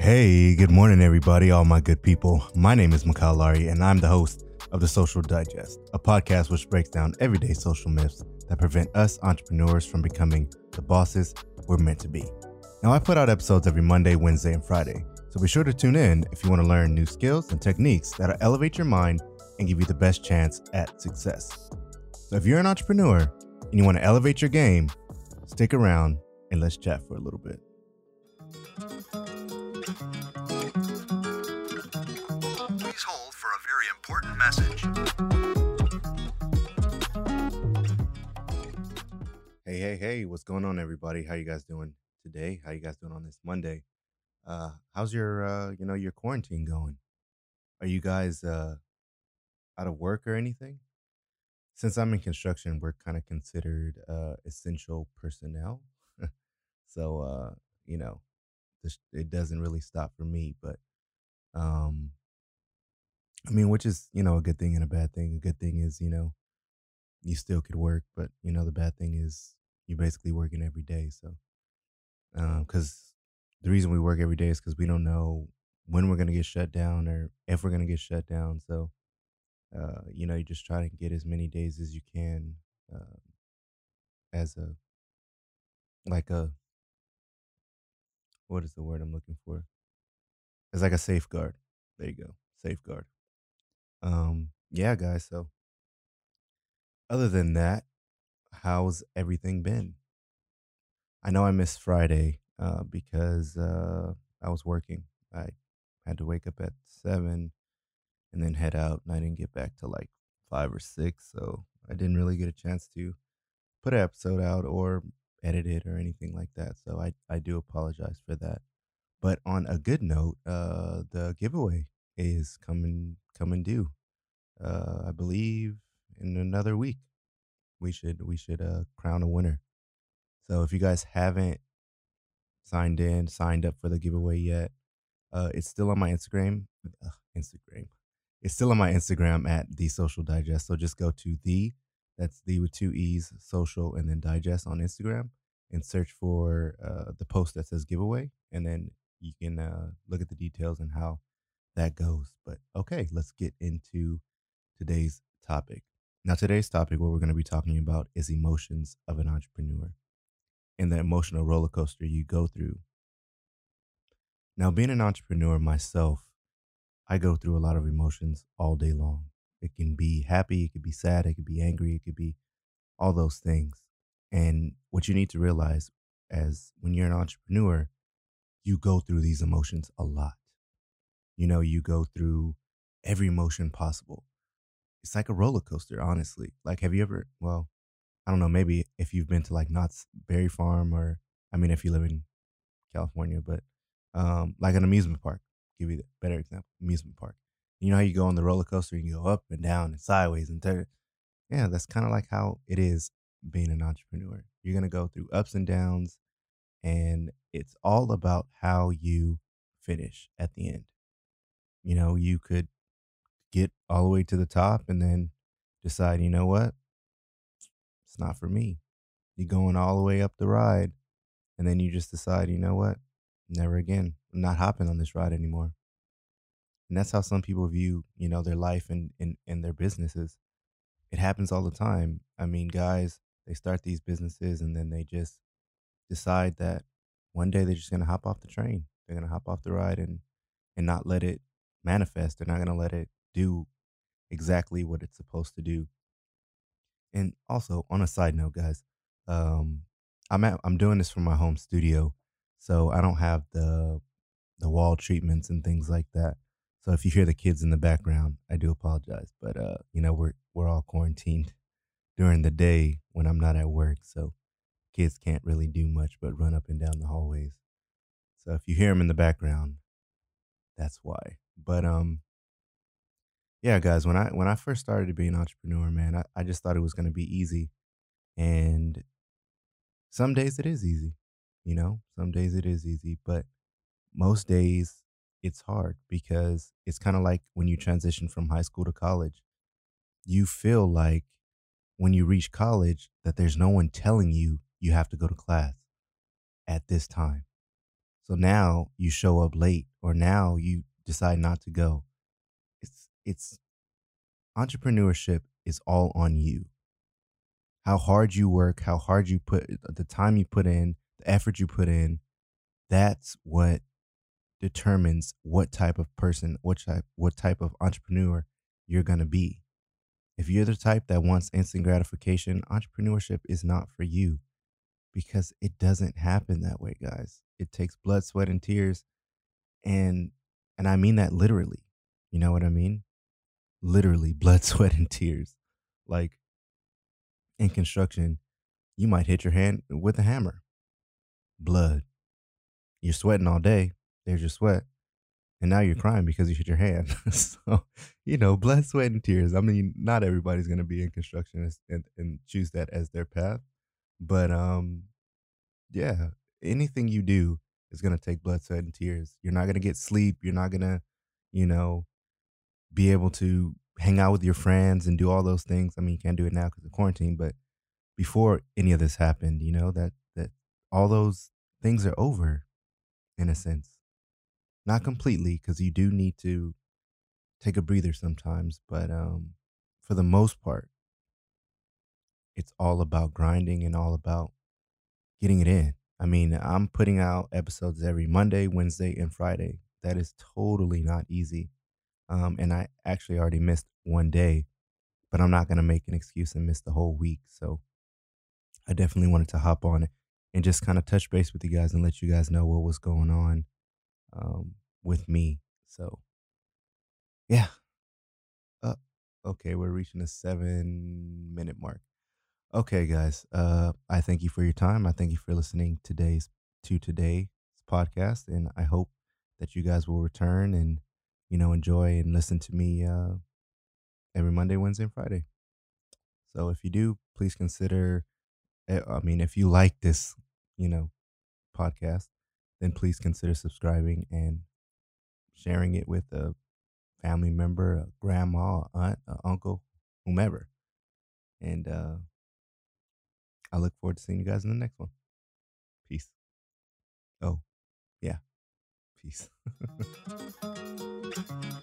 Hey, good morning, everybody, all my good people. My name is Mikhail Lari, and I'm the host of The Social Digest, a podcast which breaks down everyday social myths that prevent us entrepreneurs from becoming the bosses we're meant to be. Now, I put out episodes every Monday, Wednesday, and Friday, so be sure to tune in if you want to learn new skills and techniques that'll elevate your mind and give you the best chance at success. So, if you're an entrepreneur and you want to elevate your game, stick around and let's chat for a little bit. Please hold for a very important message. Hey, hey, hey, what's going on everybody? How you guys doing today? How you guys doing on this Monday? Uh how's your uh you know your quarantine going? Are you guys uh out of work or anything? Since I'm in construction, we're kind of considered uh essential personnel. so uh, you know, it doesn't really stop for me, but um I mean, which is, you know, a good thing and a bad thing. A good thing is, you know, you still could work, but you know, the bad thing is you're basically working every day. So, because the reason we work every day is because we don't know when we're gonna get shut down or if we're gonna get shut down. So, uh, you know, you just try to get as many days as you can uh, as a like a what is the word I'm looking for? It's like a safeguard. There you go, safeguard. Um, yeah, guys. So, other than that, how's everything been? I know I missed Friday uh, because uh, I was working. I had to wake up at seven and then head out, and I didn't get back to like five or six. So I didn't really get a chance to put an episode out or edit it or anything like that. So I, I do apologize for that. But on a good note, uh, the giveaway is coming coming due. Uh, I believe in another week. We should we should uh, crown a winner. So if you guys haven't signed in, signed up for the giveaway yet, uh, it's still on my Instagram. Ugh, Instagram. It's still on my Instagram at the Social Digest. So just go to the that's the with two e's social and then digest on Instagram and search for uh, the post that says giveaway, and then you can uh, look at the details and how that goes. But okay, let's get into today's topic. Now, today's topic, what we're going to be talking about is emotions of an entrepreneur and the emotional roller coaster you go through. Now, being an entrepreneur myself, I go through a lot of emotions all day long. It can be happy, it could be sad, it could be angry, it could be all those things. And what you need to realize as when you're an entrepreneur, you go through these emotions a lot. You know, you go through every emotion possible. It's like a roller coaster, honestly. Like, have you ever, well, I don't know, maybe if you've been to like Knott's Berry Farm or, I mean, if you live in California, but um, like an amusement park, give you a better example, amusement park. You know how you go on the roller coaster and you go up and down and sideways and turn. Yeah, that's kind of like how it is being an entrepreneur. You're going to go through ups and downs, and it's all about how you finish at the end. You know, you could get all the way to the top and then decide, you know what? It's not for me. You're going all the way up the ride, and then you just decide, you know what? Never again. I'm not hopping on this ride anymore. And that's how some people view, you know, their life and, and, and their businesses. It happens all the time. I mean, guys, they start these businesses and then they just decide that one day they're just gonna hop off the train. They're gonna hop off the ride and and not let it manifest. They're not gonna let it do exactly what it's supposed to do. And also, on a side note, guys, um, I'm at, I'm doing this from my home studio, so I don't have the the wall treatments and things like that. So if you hear the kids in the background, I do apologize. But uh, you know, we're we're all quarantined during the day when I'm not at work, so kids can't really do much but run up and down the hallways. So if you hear them in the background, that's why. But um, yeah, guys, when I when I first started to be an entrepreneur, man, I, I just thought it was gonna be easy. And some days it is easy, you know, some days it is easy, but most days it's hard because it's kind of like when you transition from high school to college. You feel like when you reach college that there's no one telling you you have to go to class at this time. So now you show up late or now you decide not to go. It's it's entrepreneurship is all on you. How hard you work, how hard you put the time you put in, the effort you put in, that's what determines what type of person, what type what type of entrepreneur you're to be. If you're the type that wants instant gratification, entrepreneurship is not for you because it doesn't happen that way, guys. It takes blood, sweat and tears and and I mean that literally. You know what I mean? Literally blood, sweat and tears. Like in construction, you might hit your hand with a hammer. Blood. You're sweating all day. There's your sweat. And now you're crying because you hit your hand. so, you know, blood, sweat, and tears. I mean, not everybody's going to be in construction and, and choose that as their path. But um, yeah, anything you do is going to take blood, sweat, and tears. You're not going to get sleep. You're not going to, you know, be able to hang out with your friends and do all those things. I mean, you can't do it now because of quarantine, but before any of this happened, you know, that, that all those things are over in a sense. Not completely, because you do need to take a breather sometimes, but um, for the most part, it's all about grinding and all about getting it in. I mean, I'm putting out episodes every Monday, Wednesday, and Friday. That is totally not easy. Um, and I actually already missed one day, but I'm not going to make an excuse and miss the whole week. So I definitely wanted to hop on it and just kind of touch base with you guys and let you guys know what was going on um, with me. So, yeah. Uh, okay, we're reaching a seven minute mark. Okay, guys. Uh, I thank you for your time. I thank you for listening today's to today's podcast, and I hope that you guys will return and you know enjoy and listen to me uh, every Monday, Wednesday, and Friday. So if you do, please consider. eh, I mean, if you like this, you know, podcast, then please consider subscribing and sharing it with a family member, a grandma, a aunt, a uncle, whomever. And uh, I look forward to seeing you guys in the next one. Peace. Oh, yeah. Peace.